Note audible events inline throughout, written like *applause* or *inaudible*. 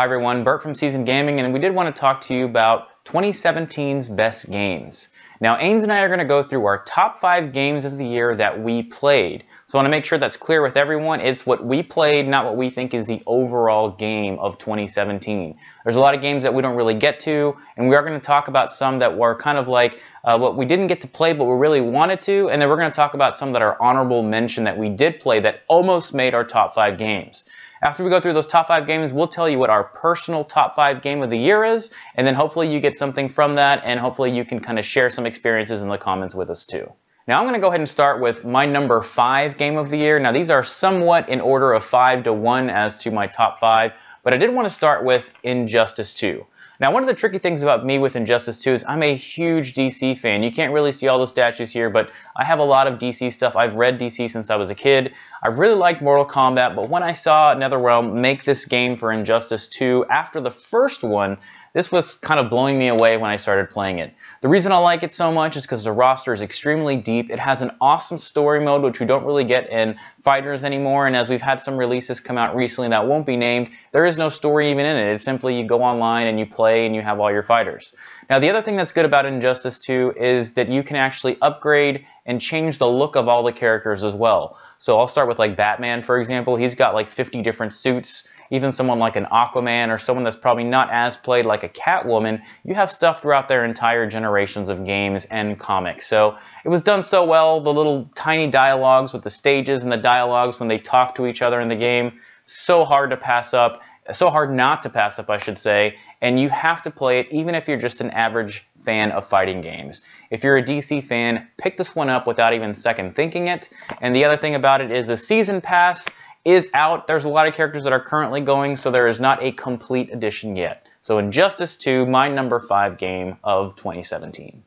Hi everyone, Bert from Season Gaming, and we did want to talk to you about 2017's best games. Now, Ains and I are going to go through our top five games of the year that we played. So I want to make sure that's clear with everyone. It's what we played, not what we think is the overall game of 2017. There's a lot of games that we don't really get to, and we are going to talk about some that were kind of like uh, what we didn't get to play, but we really wanted to, and then we're going to talk about some that are honorable mention that we did play that almost made our top five games. After we go through those top five games, we'll tell you what our personal top five game of the year is, and then hopefully you get something from that, and hopefully you can kind of share some experiences in the comments with us too. Now I'm going to go ahead and start with my number five game of the year. Now these are somewhat in order of five to one as to my top five, but I did want to start with Injustice 2. Now, one of the tricky things about me with Injustice 2 is I'm a huge DC fan. You can't really see all the statues here, but I have a lot of DC stuff. I've read DC since I was a kid. I really liked Mortal Kombat, but when I saw NetherRealm make this game for Injustice 2 after the first one, this was kind of blowing me away when I started playing it. The reason I like it so much is because the roster is extremely deep. It has an awesome story mode, which we don't really get in fighters anymore. And as we've had some releases come out recently that won't be named, there is no story even in it. It's simply you go online and you play and you have all your fighters. Now, the other thing that's good about Injustice 2 is that you can actually upgrade and change the look of all the characters as well. So I'll start with like Batman, for example. He's got like 50 different suits even someone like an Aquaman or someone that's probably not as played like a Catwoman, you have stuff throughout their entire generations of games and comics. So it was done so well, the little tiny dialogues with the stages and the dialogues when they talk to each other in the game, so hard to pass up, so hard not to pass up, I should say, and you have to play it even if you're just an average fan of fighting games. If you're a DC fan, pick this one up without even second thinking it. And the other thing about it is the season pass is out. There's a lot of characters that are currently going, so there is not a complete edition yet. So Injustice 2, my number 5 game of 2017.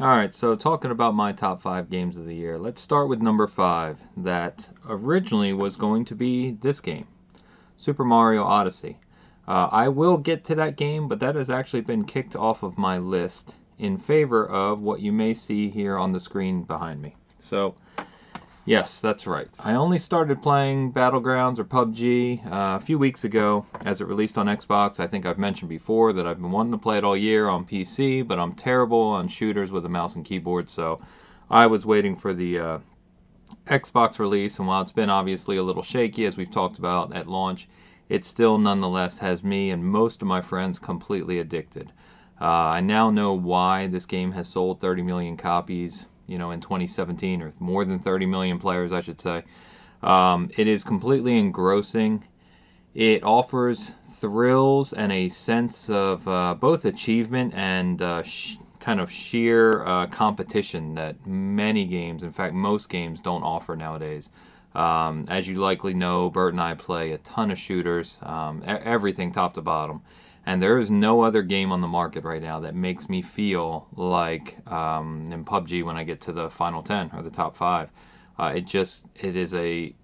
Alright, so talking about my top 5 games of the year, let's start with number 5 that originally was going to be this game, Super Mario Odyssey. Uh, I will get to that game, but that has actually been kicked off of my list in favor of what you may see here on the screen behind me. So, Yes, that's right. I only started playing Battlegrounds or PUBG uh, a few weeks ago as it released on Xbox. I think I've mentioned before that I've been wanting to play it all year on PC, but I'm terrible on shooters with a mouse and keyboard, so I was waiting for the uh, Xbox release, and while it's been obviously a little shaky, as we've talked about at launch, it still nonetheless has me and most of my friends completely addicted. Uh, I now know why this game has sold 30 million copies you know, in 2017, or more than 30 million players, I should say. Um, it is completely engrossing. It offers thrills and a sense of uh, both achievement and uh, kind of sheer uh, competition that many games, in fact, most games, don't offer nowadays. Um, as you likely know, Bert and I play a ton of shooters, um, everything top to bottom. And there is no other game on the market right now that makes me feel like um, in PUBG when I get to the final 10 or the top five. Uh, it just, it is a,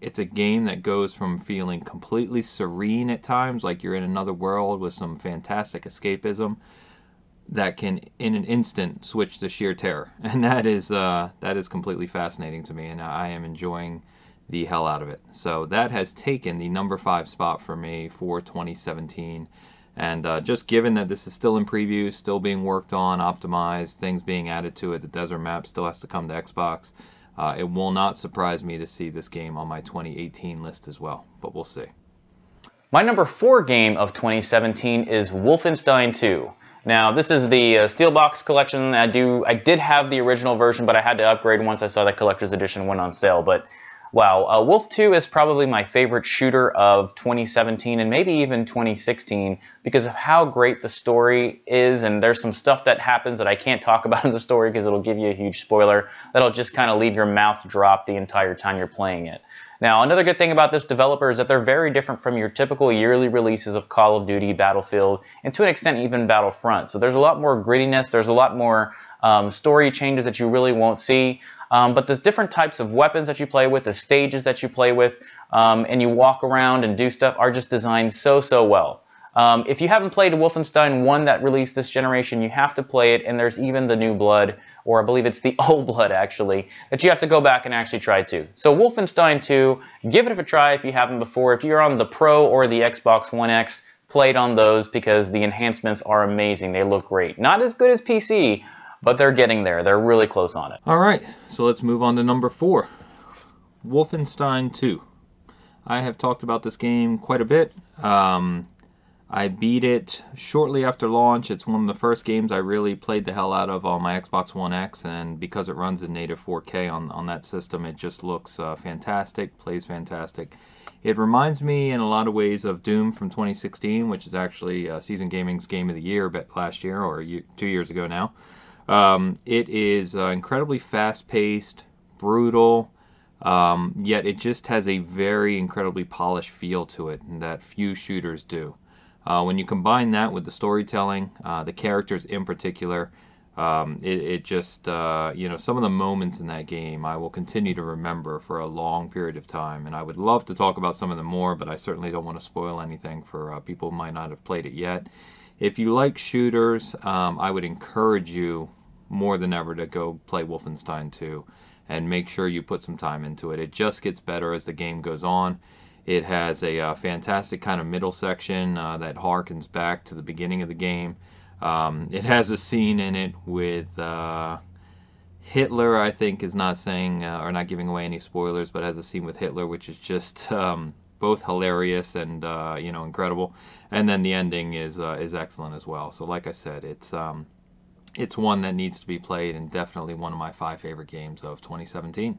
it's a game that goes from feeling completely serene at times, like you're in another world with some fantastic escapism, that can in an instant switch to sheer terror, *laughs* and that is uh, that is completely fascinating to me, and I am enjoying the hell out of it. So that has taken the number five spot for me for 2017. And uh, just given that this is still in preview, still being worked on, optimized, things being added to it, the desert map still has to come to Xbox. Uh, it will not surprise me to see this game on my 2018 list as well, but we'll see. My number four game of 2017 is Wolfenstein 2. Now, this is the uh, Steelbox collection. I do, I did have the original version, but I had to upgrade once I saw that collector's edition went on sale. But Wow, uh, Wolf 2 is probably my favorite shooter of 2017 and maybe even 2016 because of how great the story is. And there's some stuff that happens that I can't talk *laughs* about in the story because it'll give you a huge spoiler that'll just kind of leave your mouth drop the entire time you're playing it. Now, another good thing about this developer is that they're very different from your typical yearly releases of Call of Duty, Battlefield, and to an extent even Battlefront. So there's a lot more grittiness, there's a lot more um, story changes that you really won't see. Um, but there's different types of weapons that you play with, the stages that you play with, um, and you walk around and do stuff are just designed so, so well. Um, if you haven't played Wolfenstein 1 that released this generation, you have to play it, and there's even the New Blood, or I believe it's the *laughs* Old Blood actually, that you have to go back and actually try too. So Wolfenstein 2, give it a try if you haven't before. If you're on the Pro or the Xbox One X, play it on those because the enhancements are amazing. They look great. Not as good as PC, but they're getting there. They're really close on it. All right, so let's move on to number four Wolfenstein 2. I have talked about this game quite a bit. Um, I beat it shortly after launch. It's one of the first games I really played the hell out of on my Xbox One X, and because it runs in native 4K on, on that system, it just looks uh, fantastic, plays fantastic. It reminds me in a lot of ways of Doom from 2016, which is actually uh, Season Gaming's Game of the Year last year or two years ago now. Um, it is uh, incredibly fast paced, brutal, um, yet it just has a very incredibly polished feel to it that few shooters do. Uh, when you combine that with the storytelling, uh, the characters in particular, um, it, it, just, uh, you know, some of the moments in that game I will continue to remember for a long period of time. And I would love to talk about some of them more, but I certainly don't want to spoil anything for uh, people who might not have played it yet. If you like shooters, um, I would encourage you more than ever to go play Wolfenstein 2 and make sure you put some time into it. It just gets better as the game goes on. It has a uh, fantastic kind of middle section uh, that harkens back to the beginning of the game. Um, it has a scene in it with uh, Hitler, I think, is not saying uh, or not giving away any spoilers, but has a scene with Hitler, which is just um, both hilarious and uh, you know incredible. And then the ending is uh, is excellent as well. So, like I said, it's um, it's one that needs to be played and definitely one of my five favorite games of 2017.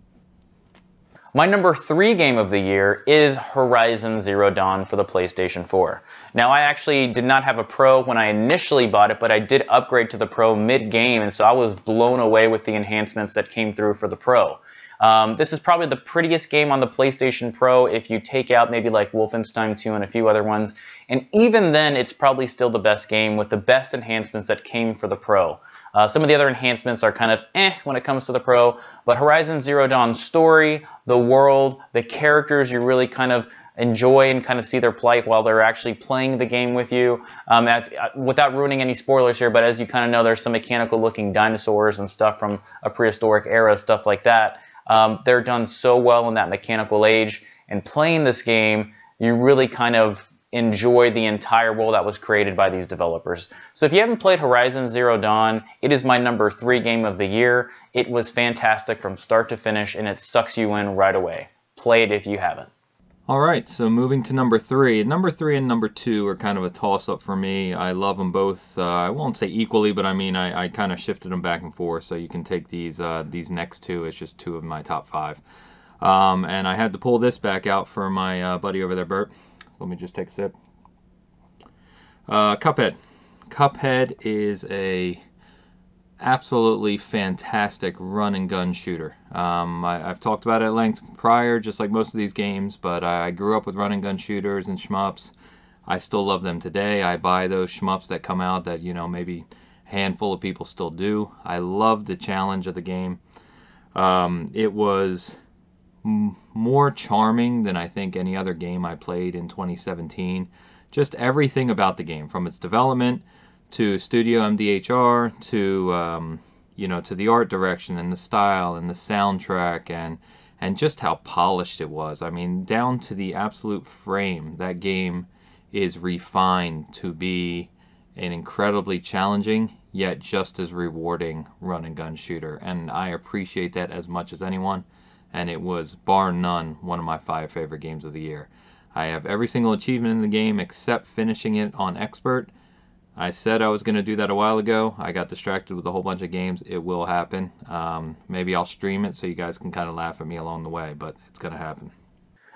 My number three game of the year is Horizon Zero Dawn for the PlayStation 4. Now, I actually did not have a Pro when I initially bought it, but I did upgrade to the Pro mid-game, and so I was blown away with the enhancements that came through for the Pro. Um, this is probably the prettiest game on the PlayStation Pro if you take out maybe like Wolfenstein 2 and a few other ones. And even then, it's probably still the best game with the best enhancements that came for the Pro. Uh, some of the other enhancements are kind of eh when it comes to the Pro, but Horizon Zero Dawn's story, the world, the characters you really kind of enjoy and kind of see their plight while they're actually playing the game with you. Um, uh, without ruining any spoilers here, but as you kind of know, there's some mechanical looking dinosaurs and stuff from a prehistoric era, stuff like that. Um, they're done so well in that mechanical age. And playing this game, you really kind of enjoy the entire world that was created by these developers. So if you haven't played Horizon Zero Dawn, it is my number three game of the year. It was fantastic from start to finish, and it sucks you in right away. Play it if you haven't. All right, so moving to number three. Number three and number two are kind of a toss up for me. I love them both. Uh, I won't say equally, but I mean I, I kind of shifted them back and forth. So you can take these uh, these next two It's just two of my top five. Um, and I had to pull this back out for my uh, buddy over there, Bert. Let me just take a sip. Uh, Cuphead. Cuphead is a absolutely fantastic run and gun shooter. Um, I, have talked about it at length prior, just like most of these games, but I, I grew up with run and gun shooters and shmups. I still love them today. I buy those shmups that come out that, you know, maybe a handful of people still do. I love the challenge of the game. Um, it was m- more charming than I think any other game I played in 2017. Just everything about the game, from its development to Studio MDHR to um, you know to the art direction and the style and the soundtrack and and just how polished it was. I mean, down to the absolute frame. That game is refined to be an incredibly challenging yet just as rewarding run and gun shooter, and I appreciate that as much as anyone. And it was bar none one of my five favorite games of the year. I have every single achievement in the game except finishing it on expert I said I was going to do that a while ago. I got distracted with a whole bunch of games. It will happen. Um, maybe I'll stream it so you guys can kind of laugh at me along the way, but it's going to happen.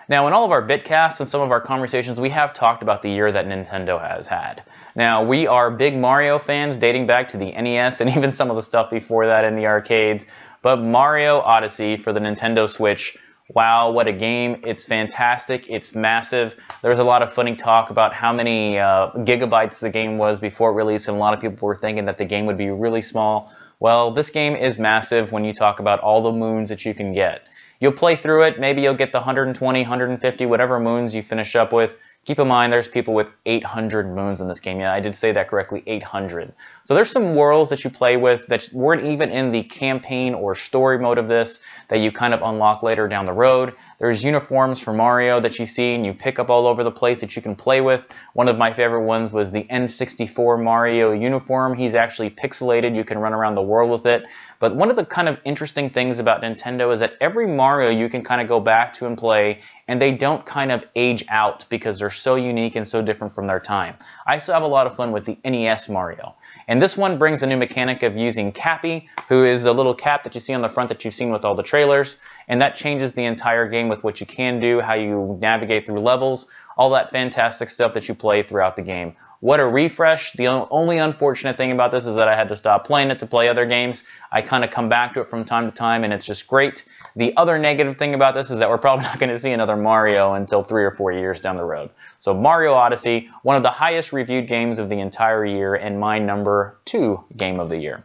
Now, in all of our bitcasts and some of our conversations, we have talked about the year that Nintendo has had. Now, we are big Mario fans dating back to the NES and *laughs* even some of the stuff before that in the arcades, but Mario Odyssey for the Nintendo Switch wow, what a game. It's fantastic. It's massive. There's a lot of funny talk about how many uh, gigabytes the game was before it released, and a lot of people were thinking that the game would be really small. Well, this game is massive when you talk about all the moons that you can get. You'll play through it, maybe you'll get the 120, 150, whatever moons you finish up with. Keep in mind, there's people with 800 moons in this game. Yeah, I did say that correctly, 800. So there's some worlds that you play with that weren't even in the campaign or story mode of this that you kind of unlock later down the road. There's uniforms for Mario that you see and you pick up all over the place that you can play with. One of my favorite ones was the N64 Mario uniform. He's actually pixelated. You can run around the world with it. But one of the kind of interesting things about Nintendo is that every Mario you can kind of go back to and play, and they don't kind of age out because they're so unique and so different from their time. I still have a lot of fun with the NES Mario. And this one brings a new mechanic of using Cappy, who is a little cap that you see on the front that you've seen with all the trailers. And that changes the entire game with what you can do, how you navigate through levels, all that fantastic stuff that you play throughout the game. What a refresh. The only unfortunate thing about this is that I had to stop playing it to play other games. I kind of come back to it from time to time, and it's just great. The other negative thing about this is that we're *laughs* probably not going to see another Mario until three or four years down the road. So Mario Odyssey, one of the highest reviewed games of the entire year, and my number two game of the year.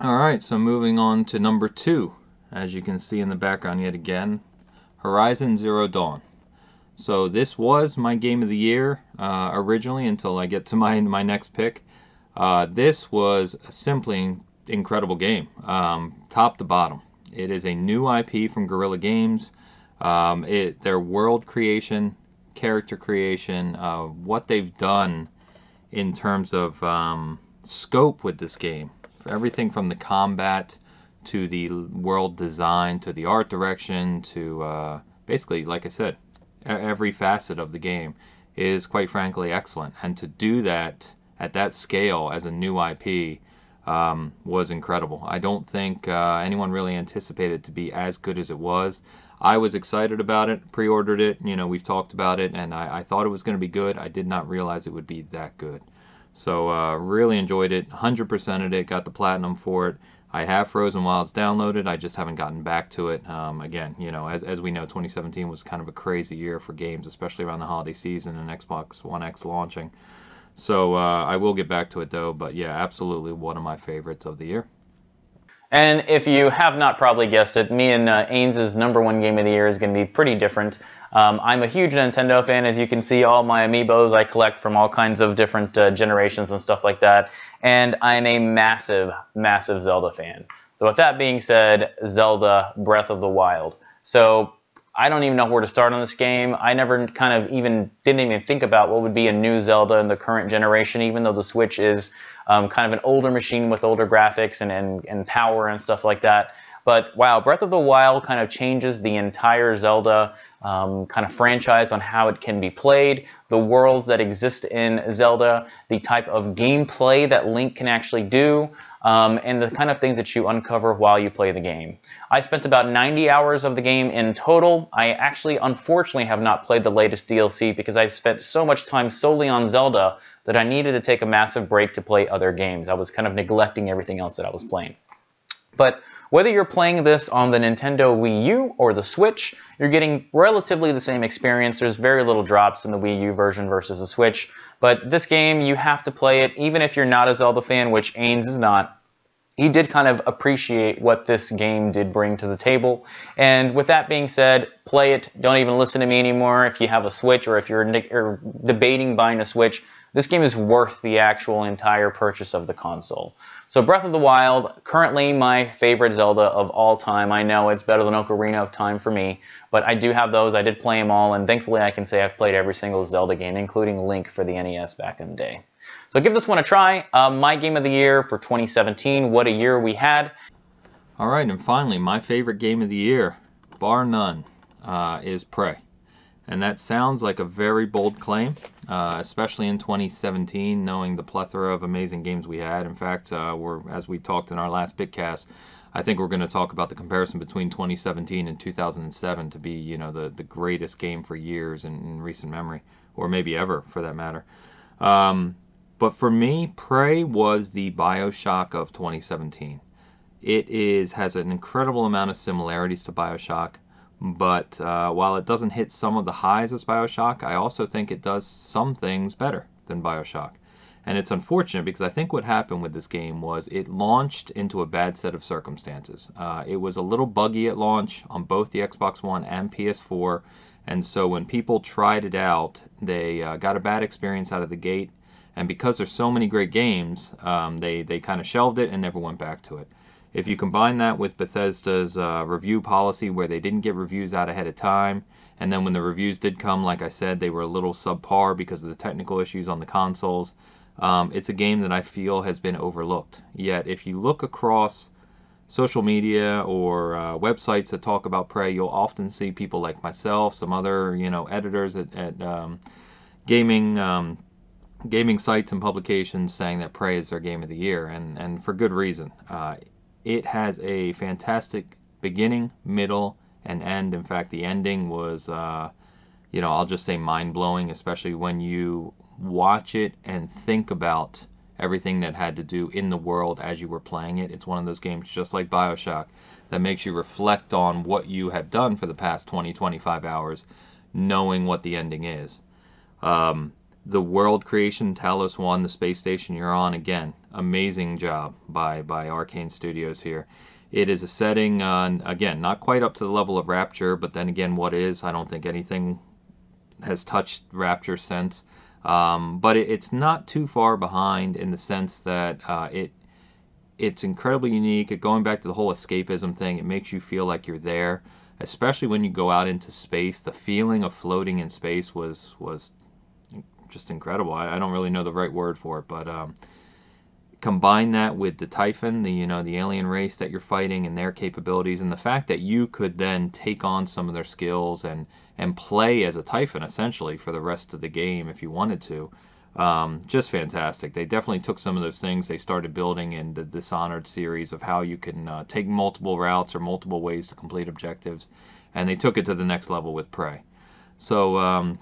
All right, so moving on to number two. As you can see in the background yet again, Horizon Zero Dawn. So this was my game of the year uh, originally until I get to *laughs* my my next pick. Uh, this was a simply incredible game, um, top to bottom. It is a new IP from Guerrilla Games. Um, it their world creation, character creation, uh, what they've done in terms of um, scope with this game. Everything from the combat to the world design to the art direction to uh, basically, like I said, every facet of the game is quite frankly excellent. And to do that at that scale as a new IP um, was incredible. I don't think uh, anyone really anticipated it to be as good as it was. I was excited about it, pre-ordered it. You know, we've talked about it, and I, I thought it was going to be good. I did not realize it would be that good. So uh, really enjoyed it. 100%ed it. Got the platinum for it. I have Frozen Wilds downloaded. I just haven't gotten back to it. Um, again, you know, as, as we know, 2017 was kind of a crazy year for games, especially around the holiday season and Xbox One X launching. So uh, I will get back to it though. But yeah, absolutely one of my favorites of the year. And if you have not probably guessed it, me and uh, Ains's number one game of the year is going to be pretty different. Um, I'm a huge Nintendo fan, as you can see. All my amiibos I collect from all kinds of different uh, generations and stuff like that. And I'm a massive, massive Zelda fan. So with that being said, Zelda Breath of the Wild. So I don't even know where to start on this game. I never kind of even didn't even think about what would be a new Zelda in the current generation, even though the Switch is um, kind of an older machine with older graphics and, and, and power and stuff like that. But wow, Breath of the Wild kind of changes the entire Zelda um, kind of franchise on how it can be played, the worlds that exist in Zelda, the type of gameplay that Link can actually do, um, and the kind of things that you uncover while you play the game. I spent about 90 hours of the game in total. I actually, unfortunately, have not played the latest DLC because I've spent so much time solely on Zelda that I needed to take a massive break to play other games. I was kind of neglecting everything else that I was playing. But whether you're playing this on the Nintendo Wii U or the Switch, you're getting relatively the same experience. There's very little drops in the Wii U version versus the Switch. But this game, you have to play it, even if you're not a Zelda fan, which Ains is not. He did kind of appreciate what this game did bring to the table. And with that being said, play it. Don't even listen to me anymore if you have a Switch or if you're debating buying a Switch. This game is worth the actual entire purchase of the console. So Breath of the Wild, currently my favorite Zelda of all time. I know it's better than Ocarina of Time for me, but I do have those. I did play them all, and thankfully I can say I've played every single Zelda game, including Link for the NES back in the day. So give this one a try. Uh, my game of the year for 2017, what a year we had. All right, and finally, my favorite game of the year, bar none, uh, is Prey. And that sounds like a very bold claim, uh, especially in 2017, knowing the plethora of amazing games we had. In fact, uh, we're as we talked in our last Bitcast, I think we're going to talk about the comparison between 2017 and 2007 to be, you know, the, the greatest game for years in, in recent memory, or maybe ever for that matter. Um, but for me, Prey was the Bioshock of 2017. It is has an incredible amount of similarities to Bioshock. But uh, while it doesn't hit some of the highs as Bioshock, I also think it does some things better than Bioshock. And it's unfortunate because I think what happened with this game was it launched into a bad set of circumstances. Uh, it was a little buggy at launch on both the Xbox One and PS4, And so when people tried it out, they uh, got a bad experience out of the gate. And because there's so many great games, um, they, they kind of shelved it and never went back to it. If you combine that with Bethesda's uh, review policy where they didn't get reviews out ahead of time, and then when the reviews did come, like I said, they were a little subpar because of the technical issues on the consoles, um, it's a game that I feel has been overlooked. Yet, if you look across social media or uh, websites that talk about Prey, you'll often see people like myself, some other you know editors at, at um, gaming um, gaming sites and publications saying that Prey is their game of the year, and and for good reason. Uh, it has a fantastic beginning, middle, and end. In fact, the ending was, uh, you know, I'll just say mind blowing, especially when you watch it and think about everything that had to do in the world as you were playing it. It's one of those games, just like Bioshock, that makes you reflect on what you have done for the past 20, 25 hours, knowing what the ending is. Um, the world creation, Talos One, the space station you're on, again, amazing job by by Arkane Studios here. It is a setting, uh, again, not quite up to the level of Rapture, but then again, what is? I don't think anything has touched Rapture since. Um, but it, it's not too far behind in the sense that uh, it it's incredibly unique. Going back to the whole escapism thing, it makes you feel like you're there, especially when you go out into space. The feeling of floating in space was was just incredible. I, I don't really know the right word for it, but um, combine that with the Typhon, the you know the alien race that you're fighting and their capabilities, and the fact that you could then take on some of their skills and and play as a Typhon essentially for the rest of the game if you wanted to. Um, just fantastic. They definitely took some of those things they started building in the Dishonored series of how you can uh, take multiple routes or multiple ways to complete objectives, and they took it to the next level with Prey. So um,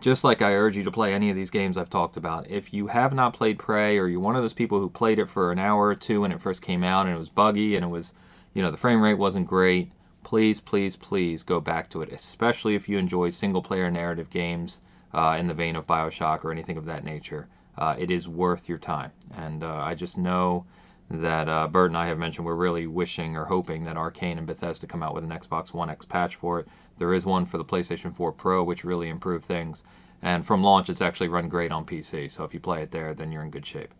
just like I urge you to play any of these games I've talked about, if you have not played Prey or you're one of those people who played it for an hour or two when it first came out and it was buggy and it was, you know, the frame rate wasn't great, please, please, please go back to it, especially if you enjoy single player narrative games uh, in the vein of Bioshock or anything of that nature. Uh, it is worth your time. And uh, I just know that uh, Bert and I have mentioned we're really wishing or hoping that Arkane and Bethesda come out with an Xbox One X patch for it. There is one for the PlayStation 4 Pro, which really improved things. And from launch, it's actually run great on PC. So if you play it there, then you're in good shape.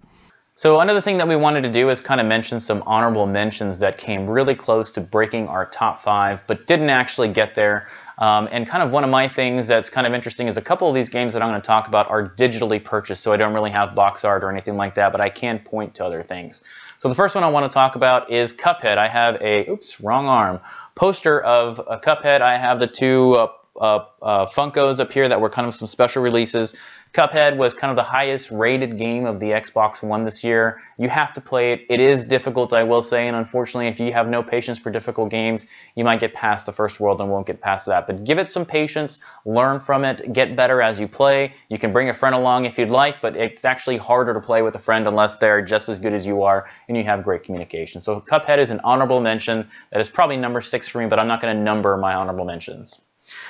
So another thing that we wanted to do is kind of mention some honorable mentions that came really close to breaking our top five, but didn't actually get there. Um, and kind of one of my things that's kind of interesting is a couple of these games that I'm going to talk about are digitally purchased, so I don't really have box art or anything like that, but I can point to other things. So the first one I want to talk about is Cuphead. I have a, oops, wrong arm, poster of a Cuphead. I have the two uh, uh, uh, Funkos up here that were kind of some special releases. Cuphead was kind of the highest rated game of the Xbox One this year. You have to play it. It is difficult, I will say, and unfortunately, if you have no patience for difficult games, you might get past the first world and won't get past that. But give it some patience, learn from it, get better as you play. You can bring a friend along if you'd like, but it's actually harder to play with a friend unless they're just as good as you are and you have great communication. So Cuphead is an honorable mention. That is probably number six for me, but I'm not going to number my honorable mentions.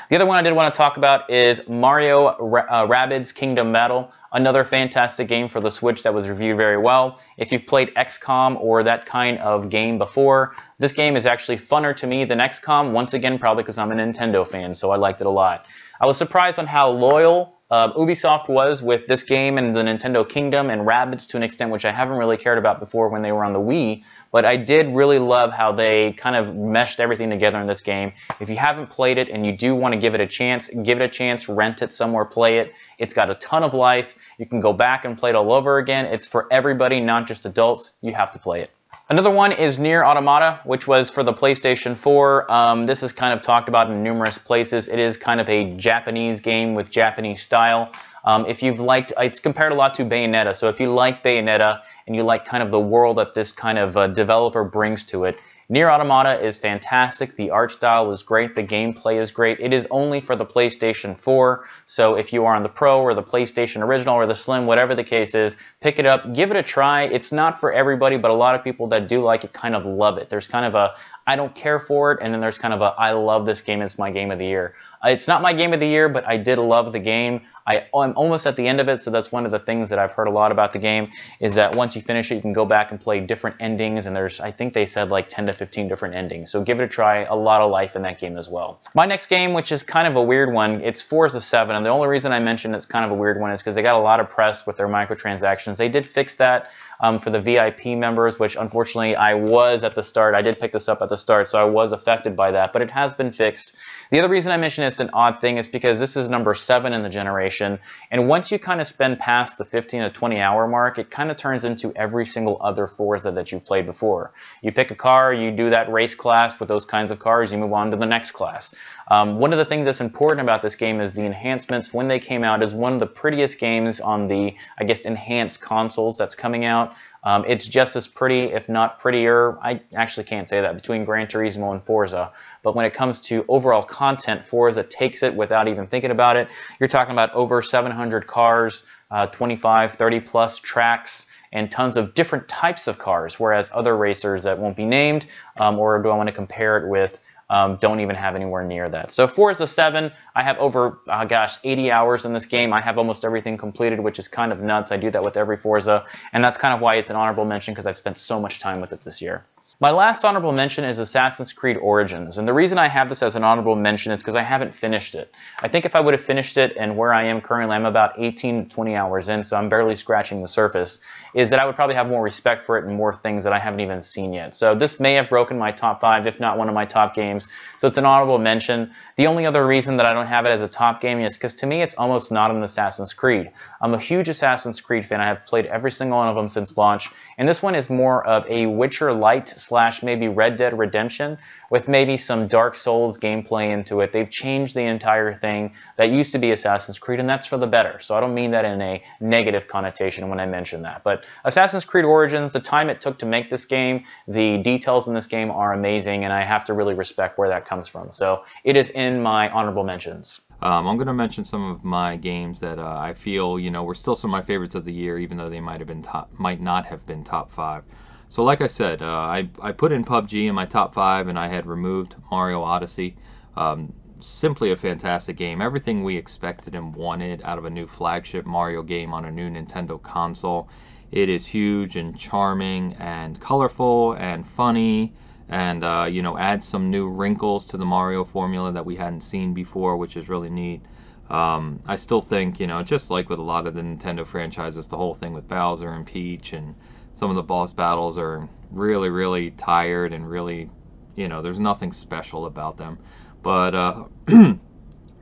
The other one I did want to talk about is Mario uh, Rabbids Kingdom Battle, another fantastic game for the Switch that was reviewed very well. If you've played XCOM or that kind of game before, this game is actually funner to me than XCOM, once again probably because I'm a Nintendo fan, so I liked it a lot. I was surprised on how loyal uh, Ubisoft was with this game and the Nintendo Kingdom and Rabbids to an extent which I haven't really cared about before when they were on the Wii, but I did really love how they kind of meshed everything together in this game. If you haven't played it and you do want to give it a chance, give it a chance, rent it somewhere, play it. It's got a ton of life. You can go back and play it all over again. It's for everybody, not just adults. You have to play it. Another one is NieR Automata, which was for the PlayStation 4. Um, this is kind of talked about in numerous places. It is kind of a Japanese game with Japanese style. Um, if you've liked, it's compared a lot to Bayonetta. So if you like Bayonetta and you like kind of the world that this kind of uh, developer brings to it, NieR Automata is fantastic. The art style is great. The gameplay is great. It is only for the PlayStation 4. So if you are on the Pro or the PlayStation Original or the Slim, whatever the case is, pick it up. Give it a try. It's not for everybody, but a lot of people that do like it kind of love it. There's kind of a I don't care for it, and then there's kind of a I love this game. It's my game of the year. Uh, it's not my game of the year, but I did love the game. I I'm almost at the end of it, so that's one of the things that I've heard a lot about the game is that once you finish it, you can go back and play different endings, and there's, I think they said like 10 to 15 different endings. So give it a try. A lot of life in that game as well. My next game, which is kind of a weird one, it's Forza 7, and the only reason I mentioned it's kind of a weird one is because they got a lot of press with their microtransactions. They did fix that um, for the VIP members, which unfortunately I was at the start. I did pick this up at the start, so I was affected by that, but it has been fixed. The other reason I mention it's an odd thing is because this is number seven in the generation, and once you kind of spend past the 15 to 20 hour mark, it kind of turns into every single other Forza that you've played before. You pick a car, you do that race class with those kinds of cars, you move on to the next class. Um, one of the things that's important about this game is the enhancements. When they came out, is one of the prettiest games on the, I guess, enhanced consoles that's coming out. Um, it's just as pretty, if not prettier. I actually can't say that between Gran Turismo and Forza. But when it comes to overall content, Forza takes it without even thinking about it. You're talking about over 700 cars, uh, 25, 30 plus tracks, and tons of different types of cars. Whereas other racers that won't be named, um, or do I want to compare it with? Um, don't even have anywhere near that. So Forza 7, I have over, uh, gosh, 80 hours in this game. I have almost everything completed, which is kind of nuts. I do that with every Forza, and that's kind of why it's an honorable mention because I've spent so much time with it this year. My last honorable mention is Assassin's Creed Origins, and the reason I have this as an honorable mention is because I haven't finished it. I think if I would have finished it, and where I am currently, I'm about 18 to 20 hours in, so I'm barely scratching the surface, is that I would probably have more respect for it and more things that I haven't even seen yet. So this may have broken my top five, if not one of my top games, so it's an honorable mention. The only other reason that I don't have it as a top game is because to me it's almost not an Assassin's Creed. I'm a huge Assassin's Creed fan. I have played every single one of them since launch, and this one is more of a Witcher Light slash maybe Red Dead Redemption with maybe some Dark Souls gameplay into it. They've changed the entire thing that used to be Assassin's Creed, and that's for the better. So I don't mean that in a negative connotation when I mention that. But Assassin's Creed Origins, the time it took to make this game, the details in this game are amazing, and I have to really respect where that comes from. So it is in my honorable mentions. Um, I'm going to mention some of my games that uh, I feel, you know, were still some of my favorites of the year, even though they might have been top, might not have been top five. So like I said, uh, I, I put in PUBG in my top five, and I had removed Mario Odyssey. Um, simply a fantastic game. Everything we expected and wanted out of a new flagship Mario game on a new Nintendo console. It is huge and charming and colorful and funny and uh, you know adds some new wrinkles to the Mario formula that we hadn't seen before, which is really neat. Um, I still think you know just like with a lot of the Nintendo franchises, the whole thing with Bowser and Peach and some of the boss battles are really, really tired and really, you know, there's nothing special about them. But uh, *clears throat*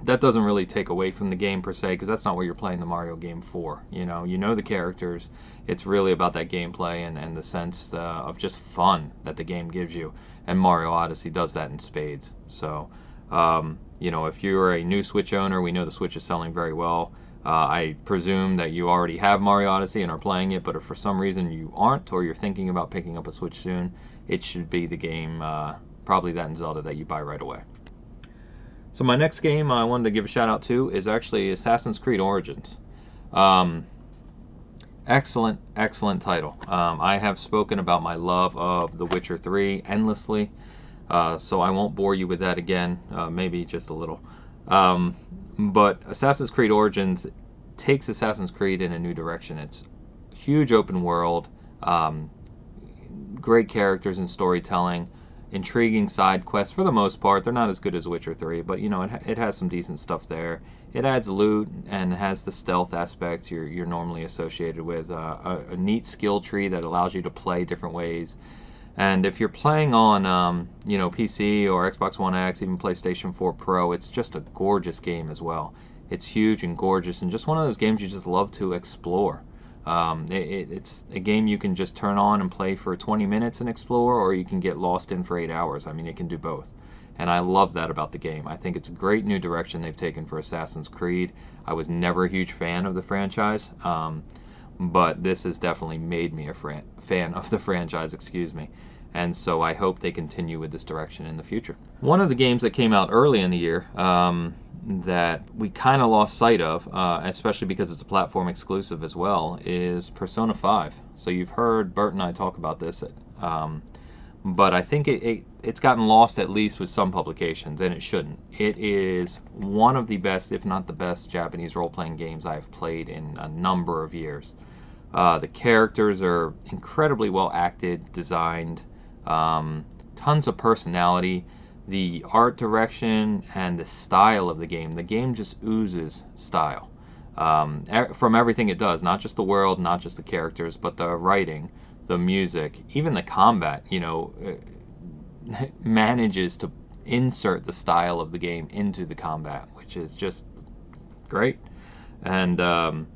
that doesn't really take away from the game per se, because that's not what you're playing the Mario game for. You know, you know the characters. It's really about that gameplay and, and the sense uh, of just fun that the game gives you. And Mario Odyssey does that in spades. So, um, you know, if you're a new Switch owner, we know the Switch is selling very well. Uh, I presume that you already have Mario Odyssey and are playing it, but if for some reason you aren't or you're thinking about picking up a Switch soon, it should be the game, uh, probably that in Zelda, that you buy right away. So my next game I wanted to give a shout out to is actually Assassin's Creed Origins. Um, excellent, excellent title. Um, I have spoken about my love of The Witcher 3 endlessly, uh, so I won't bore you with that again, uh, maybe just a little. Um, but Assassin's Creed Origins takes Assassin's Creed in a new direction. It's huge open world, um, great characters and storytelling, intriguing side quests for the most part. They're not as good as Witcher 3, but you know it, it has some decent stuff there. It adds loot and has the stealth aspect you're, you're normally associated with. Uh, a, a, neat skill tree that allows you to play different ways. And if you're playing on, um, you know, PC or Xbox One X, even PlayStation 4 Pro, it's just a gorgeous game as well. It's huge and gorgeous, and just one of those games you just love to explore. Um, it, it's a game you can just turn on and play for 20 minutes and explore, or you can get lost in for eight hours. I mean, it can do both. And I love that about the game. I think it's a great new direction they've taken for Assassin's Creed. I was never a huge fan of the franchise, um, but this has definitely made me a fran- fan of the *laughs* franchise, excuse me and so I hope they continue with this direction in the future. One of the games that came out early in the year um, that we kind of lost sight of, uh, especially because it's a platform exclusive as well, is Persona 5. So you've heard Bert and I talk about this, um, but I think it, it it's gotten lost at least with some publications, and it shouldn't. It is one of the best, if not the best, Japanese role-playing games I've played in a number of years. Uh, the characters are incredibly well acted, designed, um, tons of personality. The art direction and the style of the game, the game just oozes style um, from everything it does, not just the world, not just the characters, but the writing, the music, even the combat. You know, *laughs* manages to insert the style of the game into the combat, which is just great. And um,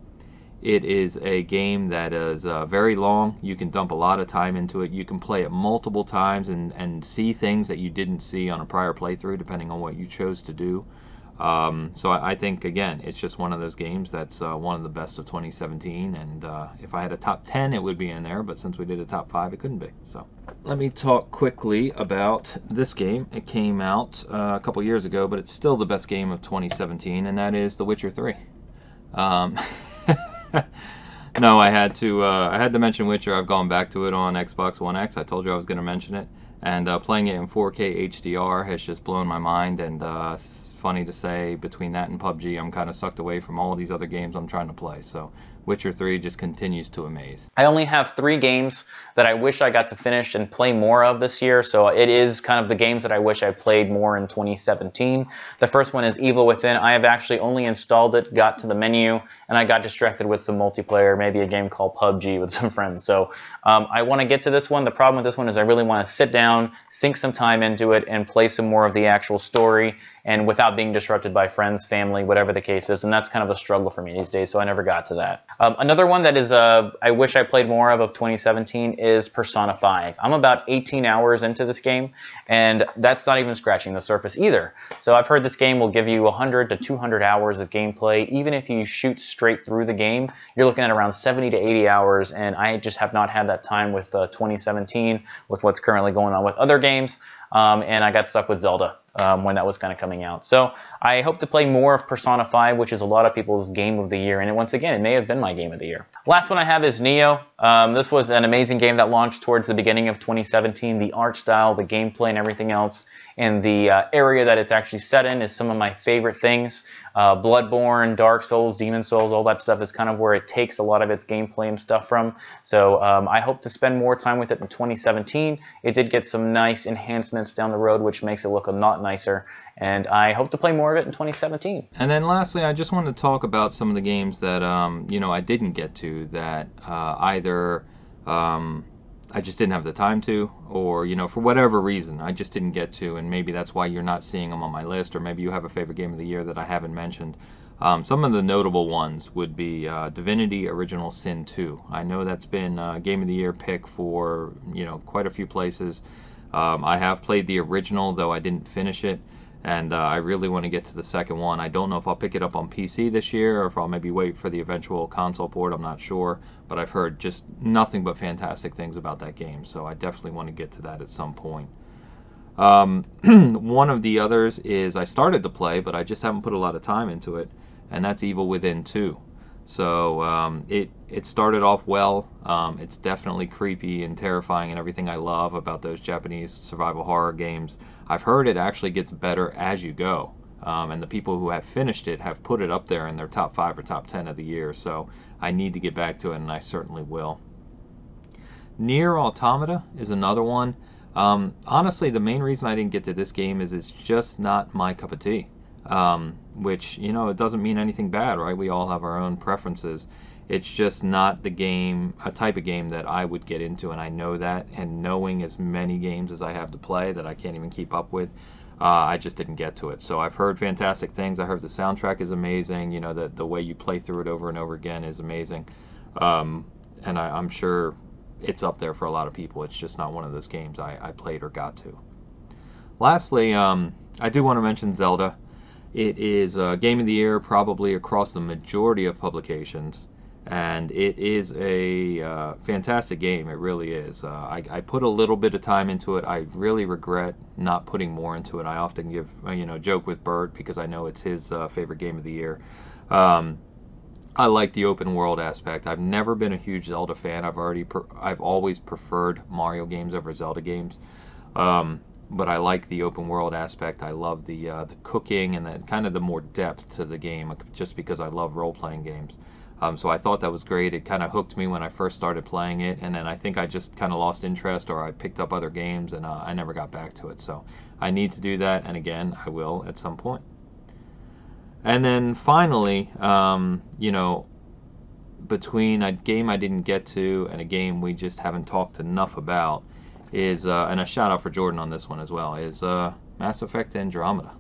it is a game that is uh, very long. You can dump a lot of time into it. You can play it multiple times and, and see things that you didn't see on a prior playthrough, depending on what you chose to do. Um, so I, I, think again, it's just one of those games that's uh, one of the best of 2017. And uh, if I had a top 10, it would be in there. But since we did a top five, it couldn't be. So let me talk quickly about this game. It came out uh, a couple years ago, but it's still the best game of 2017, and that is The Witcher 3. Um, *laughs* *laughs* no, I had to uh, I had to mention Witcher. I've gone back to it on Xbox One X. I told you I was going to mention it, and uh, playing it in 4K HDR has just blown my mind and uh, funny to say between that and PUBG, I'm kind of sucked away from all these other games I'm trying to play. So Witcher 3 just continues to amaze. I only have three games that I wish I got to finish and play more of this year, so it is kind of the games that I wish I played more in 2017. The first one is Evil Within. I have actually only installed it, got to the menu, and I got distracted with some multiplayer, maybe a game called PUBG with some friends. So um, I want to get to this one. The problem with this one is I really want to sit down, sink some time into it, and play some more of the actual story, and without being disrupted by friends, family, whatever the case is. And that's kind of a struggle for me these days, so I never got to that. Um, another one that is uh, I wish I played more of of 2017 is Persona 5. I'm about 18 hours into this game, and that's not even scratching the surface either. So I've heard this game will give you 100 to 200 hours of gameplay. Even if you shoot straight through the game, you're looking at around 70 to 80 hours, and I just have not had that time with uh, 2017 with what's currently going on with other games, um, and I got stuck with Zelda um, when that was kind of coming out. So I hope to play more of Persona 5, which is a lot of people's game of the year. And once again, it may have been my game of the year. Last one I have is Nioh. Um, this was an amazing game that launched towards the beginning of 2017. The art style, the gameplay, and everything else and the uh, area that it's actually set in is some of my favorite things. Uh, Bloodborne, Dark Souls, Demon Souls, all that stuff is kind of where it takes a lot of its gameplay and stuff from. So um, I hope to spend more time with it in 2017. It did get some nice enhancements down the road, which makes it look a lot nicer. And I hope to play more of it in 2017. And then lastly, I just wanted to talk about some of the games that um, you know I didn't get to that uh, either. Um, I just didn't have the time to, or you know, for whatever reason, I just didn't get to, and maybe that's why you're not seeing them on my list, or maybe you have a favorite game of the year that I haven't mentioned. Um, some of the notable ones would be uh, Divinity Original Sin 2. I know that's been a Game of the Year pick for you know quite a few places. Um, I have played the original, though I didn't finish it and uh, I really want to get to the second one. I don't know if I'll pick it up on PC this year or if I'll maybe wait for the eventual console port. I'm not sure, but I've heard just nothing but fantastic things about that game, so I definitely want to get to that at some point. Um, *clears throat* one of the others is I started to play, but I just haven't put a lot of time into it, and that's Evil Within 2. So um, it it started off well. Um, it's definitely creepy and terrifying and everything I love about those Japanese survival horror games. I've heard it actually gets better as you go. Um, and the people who have finished it have put it up there in their top five or top ten of the year. So I need to get back to it, and I certainly will. NieR Automata is another one. Um, honestly, the main reason I didn't get to this game is it's just not my cup of tea. Um, which you know it doesn't mean anything bad, right? We all have our own preferences. It's just not the game, a type of game that I would get into, and I know that. And knowing as many games as I have to play that I can't even keep up with, uh, I just didn't get to it. So I've heard fantastic things. I heard the soundtrack is amazing. You know, the the way you play through it over and over again is amazing. Um, and I, am sure it's up there for a lot of people. It's just not one of those games I, I played or got to. Lastly, um, I do want to mention Zelda. It is a game of the year probably across the majority of publications, and it is a uh, fantastic game. It really is. Uh, I, I, put a little bit of time into it. I really regret not putting more into it. I often give uh, you know joke with Bert because I know it's his uh, favorite game of the year. Um, I like the open world aspect. I've never been a huge Zelda fan. I've already I've always preferred Mario games over Zelda games. Um, but I like the open world aspect. I love the uh, the cooking and the kind of the more depth to the game, just because I love role playing games. Um, so I thought that was great. It kind of hooked me when I first started playing it, and then I think I just kind of lost interest, or I picked up other games, and uh, I never got back to it. So I need to do that, and again, I will at some point. And then finally, um, you know, between a game I didn't get to and a game we just haven't talked enough about is, uh, and a shout out for Jordan on this one as well, is uh, Mass Effect Andromeda.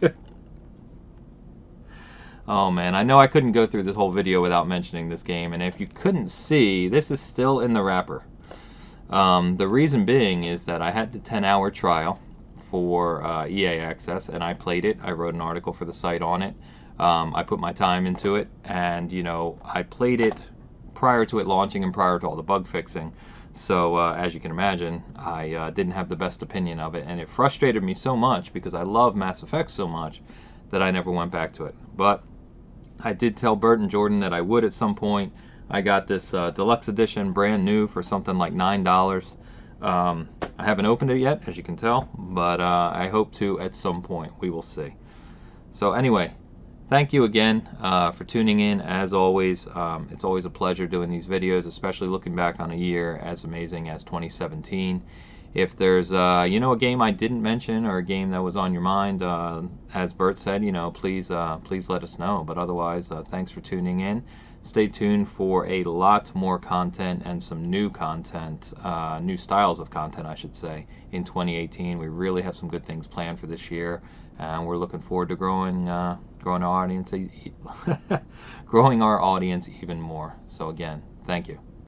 *laughs* oh man, I know I couldn't go through this whole video without mentioning this game, and if you couldn't see, this is still in the wrapper. Um, the reason being is that I had the 10 hour trial for uh, EA Access, and I played it. I wrote an article for the site on it. Um, I put my time into it, and you know, I played it prior to it launching and prior to all the bug fixing. So uh, as you can imagine, I uh, didn't have the best opinion of it, and it frustrated me so much because I love Mass Effect so much that I never went back to it. But I did tell Bert and Jordan that I would at some point. I got this uh, deluxe edition, brand new, for something like nine dollars. Um, I haven't opened it yet, as you can tell, but uh, I hope to at some point. We will see. So anyway, thank you again uh, for tuning in. As always, um, it's always a pleasure doing these videos, especially looking back on a year as amazing as 2017. If there's, uh, you know, a game I didn't mention or a game that was on your mind, uh, as Bert said, you know, please, uh, please let us know. But otherwise, uh, thanks for tuning in. Stay tuned for a lot more content and some new content, uh, new styles of content, I should say, in 2018. We really have some good things planned for this year, and we're looking forward to growing growing our audience, *laughs* growing our audience even more. So again, thank you.